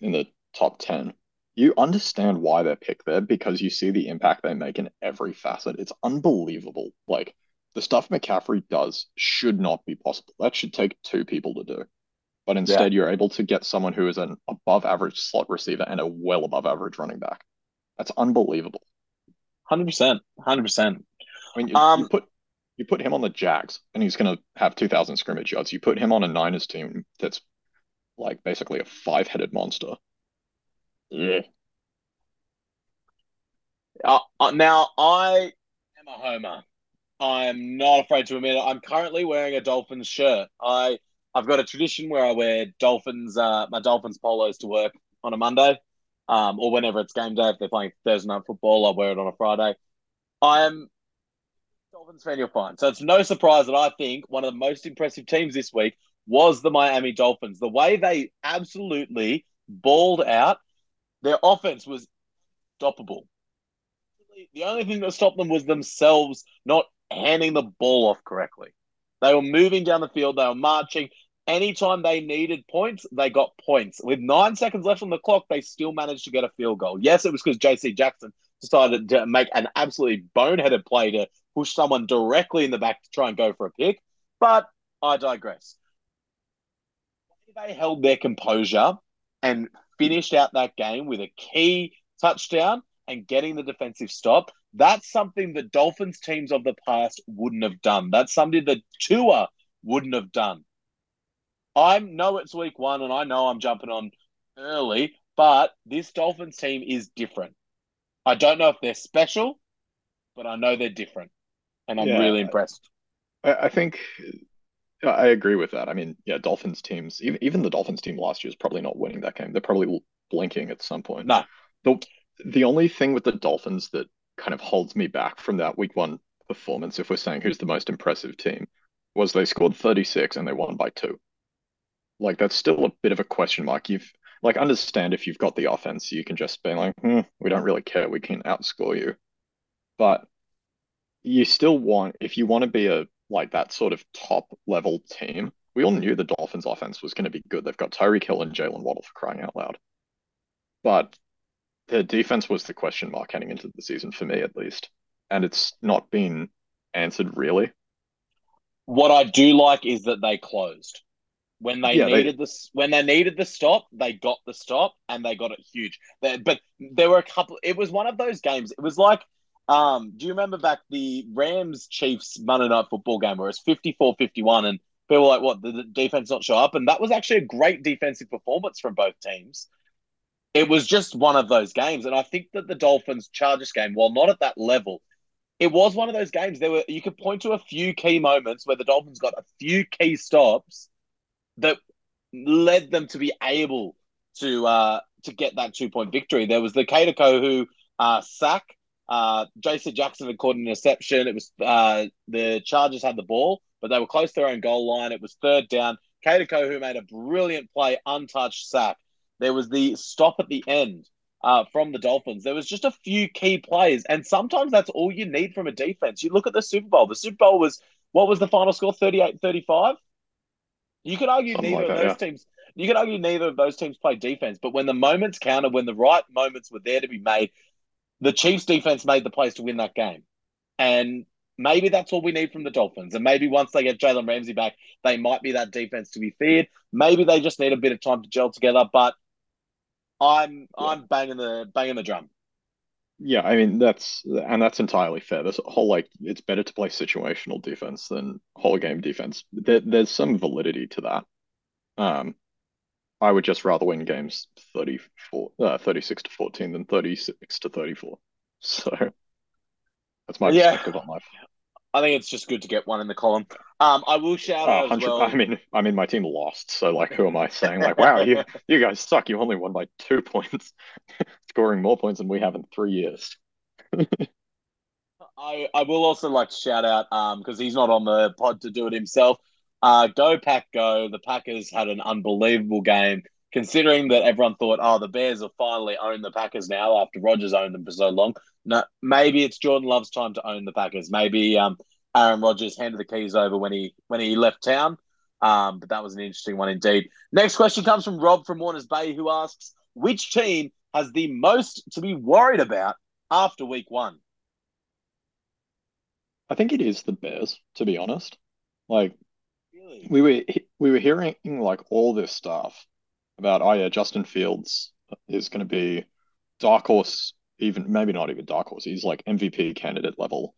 in the top ten. You understand why they're picked there because you see the impact they make in every facet. It's unbelievable. Like the stuff McCaffrey does should not be possible. That should take two people to do. But Yeah, instead, you're able to get someone who is an above average slot receiver and a well above average running back. That's unbelievable. hundred percent, hundred percent. I mean, you, you Um, put you put him on the Jags, and he's going to have 2,000 scrimmage yards. You put him on a Niners team that's like basically a five-headed monster. Yeah. uh, uh, now I am a homer. I'm not afraid to admit it. I'm currently wearing a Dolphins shirt. I I've got a tradition where I wear Dolphins uh my Dolphins polos to work on a Monday, um, or whenever it's game day. If they're playing Thursday night football, I wear it on a Friday. I am Dolphins fan. You'll find so it's no surprise that I think one of the most impressive teams this week was the Miami Dolphins. The way they absolutely balled out, their offense was stoppable. The only thing that stopped them was themselves not handing the ball off correctly. They were moving down the field, they were marching. Anytime they needed points, they got points. With nine seconds left on the clock, they still managed to get a field goal. Yes, it was because JC Jackson decided to make an absolutely boneheaded play to push someone directly in the back to try and go for a pick. But I digress. They held their composure and finished out that game with a key touchdown and getting the defensive stop. That's something that Dolphins teams of the past wouldn't have done. That's something that Tua wouldn't have done. I know it's week one and I know I'm jumping on early, but this Dolphins team is different. I don't know if they're special, but I know they're different. And I'm really impressed. I, I think I agree with that. I mean, yeah, Dolphins teams, even even the Dolphins team last year is probably not winning that game. They're probably blinking at some point. No, The the only thing with the Dolphins that kind of holds me back from that week one performance, if we're saying who's the most impressive team, was they scored 36 and they won by two. Like that's still a bit of a question mark. You've like understand if you've got the offense, you can just be like, hmm, we don't really care. We can outscore you. But you still want, if you want to be a like that sort of top level team, we all knew the Dolphins offense was going to be good. They've got Tyreek Hill and Jaylen Waddle for crying out loud. But their defense was the question mark heading into the season for me at least. And it's not been answered really. what I do like is that they closed. when they Yeah, they needed this when they needed the stop, they got the stop and they got it huge. They- but there were a couple. It was one of those games. It was like, um, do you remember back the Rams Chiefs Monday Night Football game where it's 54-51 and people were like, what the, defense not show up? And that was actually a great defensive performance from both teams. It was just one of those games, and I think that the Dolphins Chargers game, while not at that level, it was one of those games. There were you could point to a few key moments where the Dolphins got a few key stops that led them to be able to uh, to get that two point victory. There was the Kato who uh, sack. Uh, Jason Jackson had caught an interception. It was uh, the Chargers had the ball, but they were close to their own goal line. It was third down. Kato who made a brilliant play, untouched sack. There was the stop at the end uh, from the Dolphins, there was just a few key plays, and sometimes that's all you need from a defense. You look at the Super Bowl. The Super Bowl was what was the final score? 38-35? You could argue Something neither like of that, those teams. You could argue neither of those teams played defense, but when the moments counted, when the right moments were there to be made, the Chiefs' defense made the plays to win that game. And maybe that's all we need from the Dolphins. And maybe once they get Jalen Ramsey back, they might be that defense to be feared. Maybe they just need a bit of time to gel together. But I'm Yeah. I'm banging the banging the drum. Yeah, I mean that's and that's entirely fair. There's a whole like it's better to play situational defense than whole game defense. There, there's some validity to that. Um, I would just rather win games 34, uh, 36 to 14 than 36 to 34. So that's my Yeah. perspective on life. I think it's just good to get one in the column. Um, I will shout Uh, out as well. I mean, I mean, my team lost, so like, who am I saying? Like, [LAUGHS] wow, you you guys suck. You only won by two points, [LAUGHS] scoring more points than we have in three years. [LAUGHS] I, I will also like to shout out um because he's not on the pod to do it himself. Uh, go Pack Go! The Packers had an unbelievable game. Considering that everyone thought, oh, the Bears have finally owned the Packers now after Rodgers owned them for so long. No, maybe it's Jordan Love's time to own the Packers. Maybe um, Aaron Rodgers handed the keys over when he when he left town. Um, but that was an interesting one indeed. Next question comes from Rob from Warners Bay, who asks, which team has the most to be worried about after Week One? I think it is the Bears, to be honest. Like, Really? we were we were hearing like all this stuff about oh yeah Justin Fields is going to be dark horse even maybe not even dark horse he's like MVP candidate level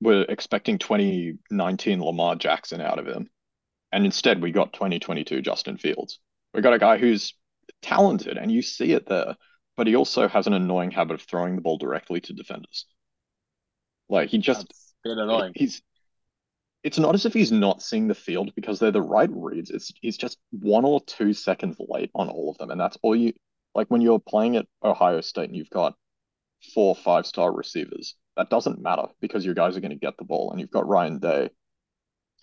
we're expecting 2019 Lamar Jackson out of him and instead we got 2022 Justin Fields we got a guy who's talented and you see it there but he also has an annoying habit of throwing the ball directly to defenders like he just That's a bit annoying. He's it's not as if he's not seeing the field because they're the right reads. It's he's just one or two seconds late on all of them, and that's all you like when you're playing at Ohio State and you've got four five star receivers. That doesn't matter because your guys are going to get the ball, and you've got Ryan Day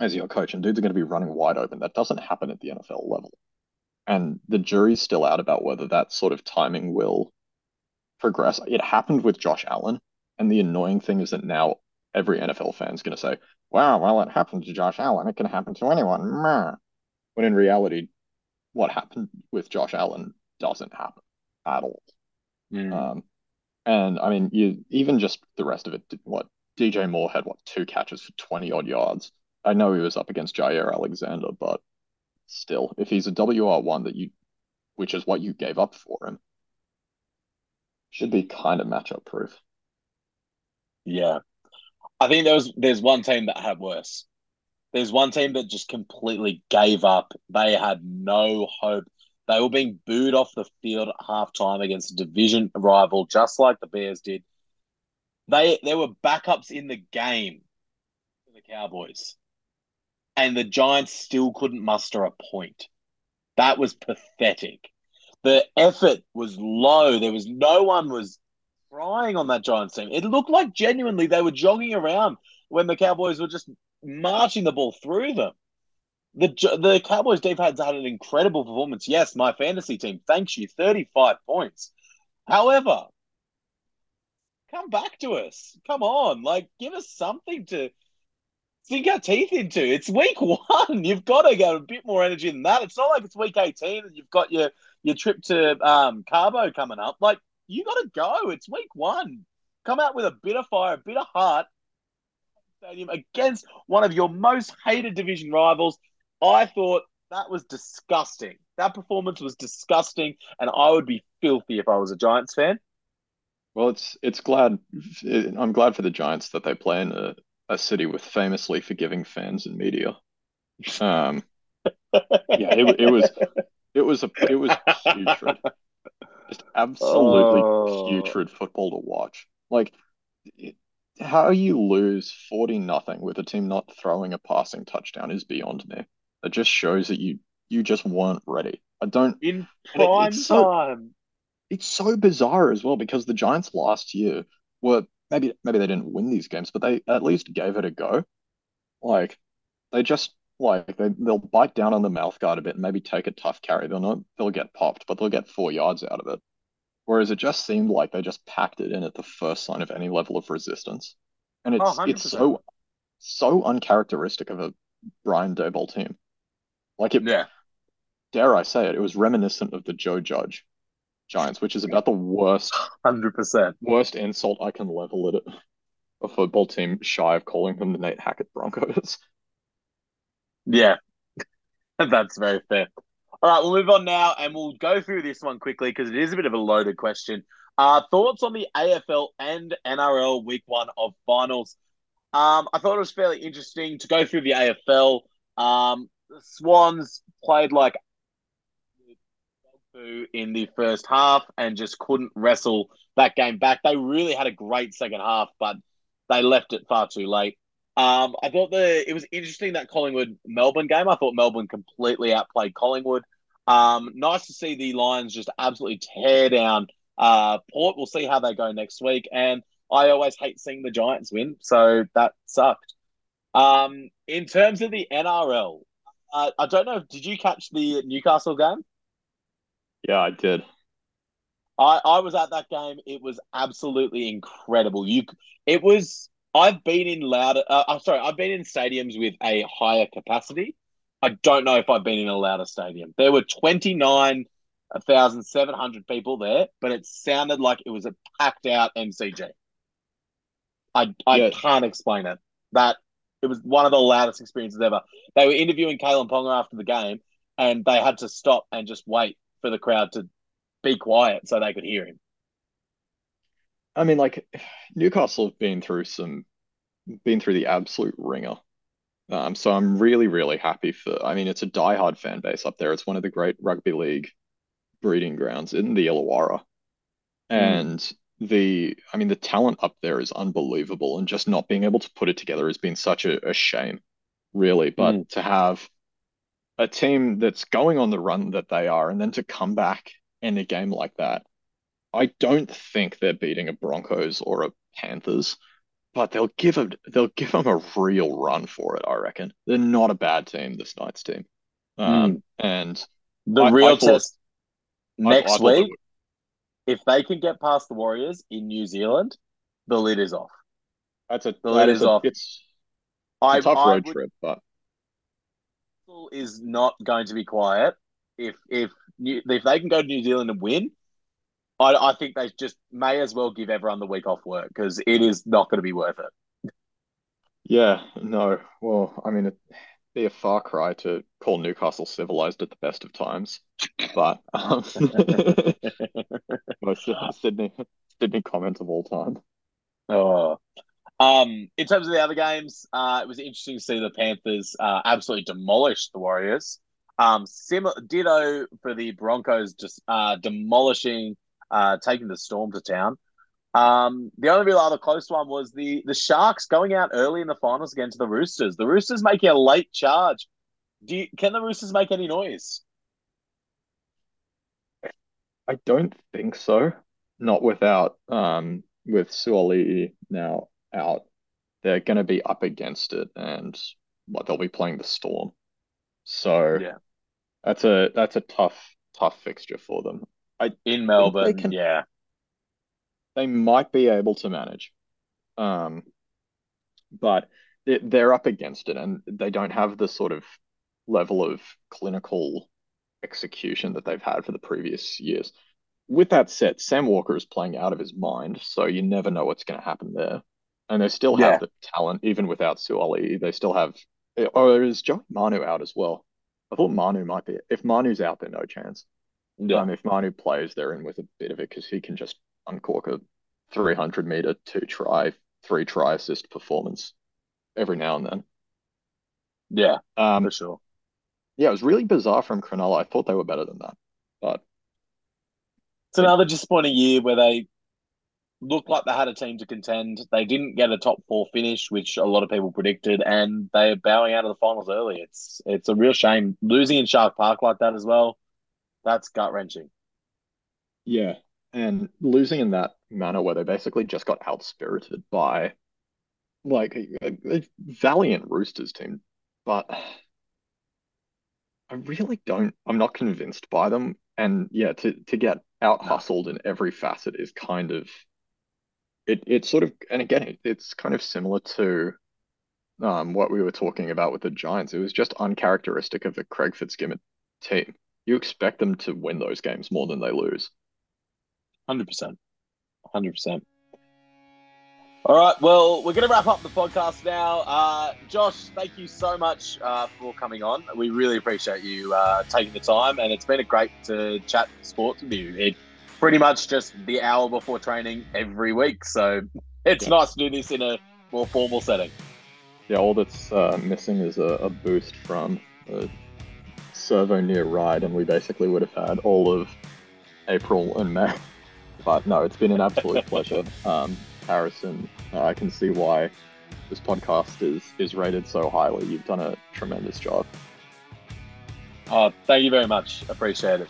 as your coach, and dudes are going to be running wide open. That doesn't happen at the NFL level, and the jury's still out about whether that sort of timing will progress. It happened with Josh Allen, and the annoying thing is that now every NFL fan is going to say, wow, well, it happened to Josh Allen. It can happen to anyone. When in reality, what happened with Josh Allen doesn't happen at all. Mm. Um, and I mean, you even just the rest of it. What DJ Moore had what two catches for twenty odd yards. I know he was up against Jaire Alexander, but still, if he's a WR one that you, which is what you gave up for him, should be kind of matchup proof. Yeah. I think there was there's one team that had worse. There's one team that just completely gave up. They had no hope. They were being booed off the field at halftime against a division rival, just like the Bears did. They there were backups in the game for the Cowboys. And the Giants still couldn't muster a point. That was pathetic. The effort was low. There was no one was trying on that Giants team. It looked like genuinely they were jogging around when the Cowboys were just marching the ball through them. The the Cowboys Dave had an incredible performance. Yes, my fantasy team, thanks you, 35 points. However, come back to us. Come on, like give us something to sink our teeth into. It's week [LAUGHS] one. You've got to get a bit more energy than that. It's not like it's week 18 and you've got your your trip to um Cabo coming up. Like you got to go. It's week one. Come out with a bit of fire, a bit of heart. Stadium against one of your most hated division rivals. I thought that was disgusting. That performance was disgusting, and I would be filthy if I was a Giants fan. Well, it's it's glad I'm glad for the Giants that they play in a, a city with famously forgiving fans and media. Um, [LAUGHS] yeah, it, it was it was a it was putrid, just absolutely Oh. putrid football to watch. Like, it- how you lose forty nothing with a team not throwing a passing touchdown is beyond me. It just shows that you you just weren't ready. I don't. In And it- prime it's so- time. It's so bizarre as well because the Giants last year were maybe maybe they didn't win these games, but they at least gave it a go. Like they just like they they'll bite down on the mouth guard a bit and maybe take a tough carry. They'll not they'll get popped, but they'll get four yards out of it. Whereas it just seemed like they just packed it in at the first sign of any level of resistance. And Oh, it's it's so so uncharacteristic of a Brian Daboll team. Like it, Yeah. dare I say it, it was reminiscent of the Joe Judge Giants, which is about the worst Hundred percent. worst insult I can level at a football team shy of calling them the Nate Hackett Broncos. Yeah. [LAUGHS] That's very fair. All right, we'll move on now and we'll go through this one quickly because it is a bit of a loaded question. Uh, thoughts on the AFL and NRL week one of finals? Um, I thought it was fairly interesting to go through the AFL. Um, the Swans played like in the first half and just couldn't wrestle that game back. They really had a great second half, but they left it far too late. Um, I thought the it was interesting that Collingwood Melbourne game. I thought Melbourne completely outplayed Collingwood. Um, nice to see the Lions just absolutely tear down uh, Port. We'll see how they go next week. And I always hate seeing the Giants win, so that sucked. Um, in terms of the NRL, uh, I don't know. Did you catch the Newcastle game? Yeah, I did. I, I was at that game. It was absolutely incredible. You, it was. I've been in louder. Uh, I'm sorry. I've been in stadiums with a higher capacity. I don't know if I've been in a louder stadium. There were twenty nine thousand seven hundred people there, but it sounded like it was a packed out MCG. I I Yeah. can't explain it. That it was one of the loudest experiences ever. They were interviewing Kalyn Ponga after the game, and they had to stop and just wait for the crowd to be quiet so they could hear him. I mean, like Newcastle have been through some, been through the absolute ringer. Um, so I'm really, really happy for. I mean, it's a diehard fan base up there. It's one of the great rugby league breeding grounds in the Illawarra, and the, I mean, the talent up there is unbelievable, and just not being able to put it together has been such a, a shame, really. But Mm. to have a team that's going on the run that they are, and then to come back in a game like that. I don't think they're beating a Broncos or a Panthers, but they'll give it they'll give them a real run for it, I reckon. They're not a bad team, this night's team. Um, and The I- I real thought- test I- I next thought week, if they can get past the Warriors in New Zealand, the lid is off. That's a The lid is a off. it's I, a tough I road would- trip, but is not going to be quiet. If if if they can go to New Zealand and win, I, I think they just may as well give everyone the week off work because it is not going to be worth it. yeah, no. Well, I mean, it'd be a far cry to call Newcastle civilized at the best of times, but um, most [LAUGHS] Sydney Sydney comment of all time. Oh. Um, in terms of the other games, uh, it was interesting to see the Panthers uh, absolutely demolish the Warriors. Um, similar ditto for the Broncos, just uh, demolishing, uh, taking the Storm to town. Um, the only real other close one was the the Sharks going out early in the finals against the Roosters. The Roosters making a late charge. Do you, can the Roosters make any noise? I don't think so. Not without um with Suaalii now out. They're going to be up against it, and what they'll be playing the Storm. So Yeah. that's a that's a tough tough fixture for them. In Melbourne, can- yeah, They might be able to manage, um, but they- they're up against it, and they don't have the sort of level of clinical execution that they've had for the previous years. With that said, Sam Walker is playing out of his mind, so you never know what's going to happen there. And they still Yeah. have the talent, even without Suaalii. They still have. Oh, is Joey Manu out as well? I thought Manu might be. If Manu's out, they're no chance. Yeah. Um, if Manu plays, they're in with a bit of it because he can just uncork a 300 meter, two try, three try assist performance every now and then. yeah, Um, for sure. yeah, it was really bizarre from Cronulla. I thought they were better than that, but It's another disappointing year where they looked like they had a team to contend. They didn't get a top four finish, which a lot of people predicted, and they're bowing out of the finals early. It's it's a real shame losing in Shark Park like that as well. That's gut wrenching. yeah, and losing in that manner where they basically just got outspirited by like a, a valiant Roosters team, but I really don't. I'm not convinced by them. And yeah, to to get out hustled in every facet is kind of it. It's sort of, and again, it, it's kind of similar to um, what we were talking about with the Giants. It was just uncharacteristic of the Craig Fitzgibbon team. You expect them to win those games more than they lose. Hundred percent, hundred percent. All right, well, we're going to wrap up the podcast now. Uh, Josh, thank you so much uh, for coming on. We really appreciate you uh, taking the time, and it's been a great to chat sports with you. It pretty much just the hour before training every week, so [LAUGHS] it's yeah. nice to do this in a more formal setting. Yeah, all that's uh, missing is a, a, boost from servo near ride, and we basically would have had all of April and May. But no, it's been an absolute [LAUGHS] pleasure. Um, Harrison, uh, I can see why this podcast is is rated so highly. You've done a tremendous job. Oh, thank you very much. Appreciate it.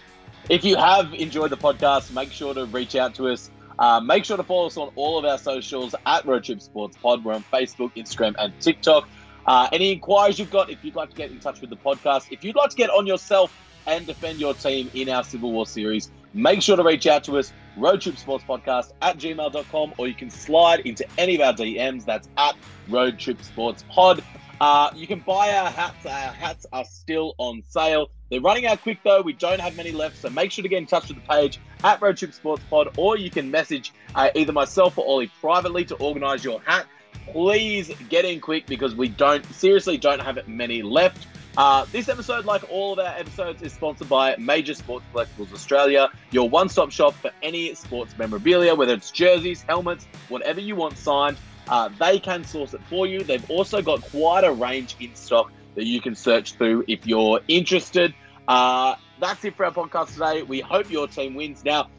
If you have enjoyed the podcast, make sure to reach out to us. Uh, make sure to follow us on all of our socials at Road Trip Sports Pod. We're on Facebook, Instagram, and TikTok. Uh, any inquiries you've got, if you'd like to get in touch with the podcast, if you'd like to get on yourself and defend your team in our Civil War series, make sure to reach out to us, Road Trip Sports Podcast at gmail.com, or you can slide into any of our DMs. That's at Road Trip Sports Pod. Uh, you can buy our hats. Our hats are still on sale. They're running out quick though. We don't have many left, so make sure to get in touch with the page at Road Trip Sports Pod, or you can message uh, either myself or Ollie privately to organise your hat. Please get in quick because we don't seriously don't have many left. Uh, this episode, like all of our episodes, is sponsored by Major Sports Collectibles Australia, your one stop shop for any sports memorabilia, whether it's jerseys, helmets, whatever you want signed. Uh, they can source it for you. They've also got quite a range in stock that you can search through if you're interested. Uh, that's it for our podcast today. We hope your team wins. Now,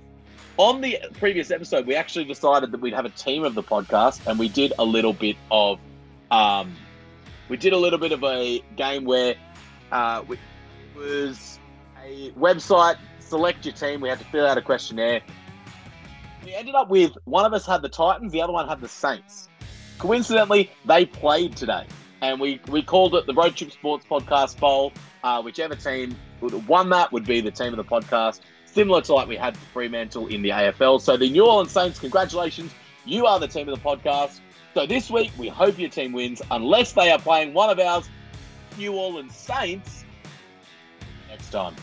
on the previous episode, we actually decided that we'd have a team of the podcast, and we did a little bit of um, we did a little bit of a game where uh, it was a website. Select your team. We had to fill out a questionnaire. We ended up with one of us had the Titans, the other one had the Saints. Coincidentally, they played today, and we we called it the Road Trip Sports Podcast Bowl. Uh, whichever team would have won that would be the team of the podcast, similar to like we had for Fremantle in the AFL. So the New Orleans Saints, congratulations, you are the team of the podcast. So this week, we hope your team wins, unless they are playing one of ours, New Orleans Saints, next time.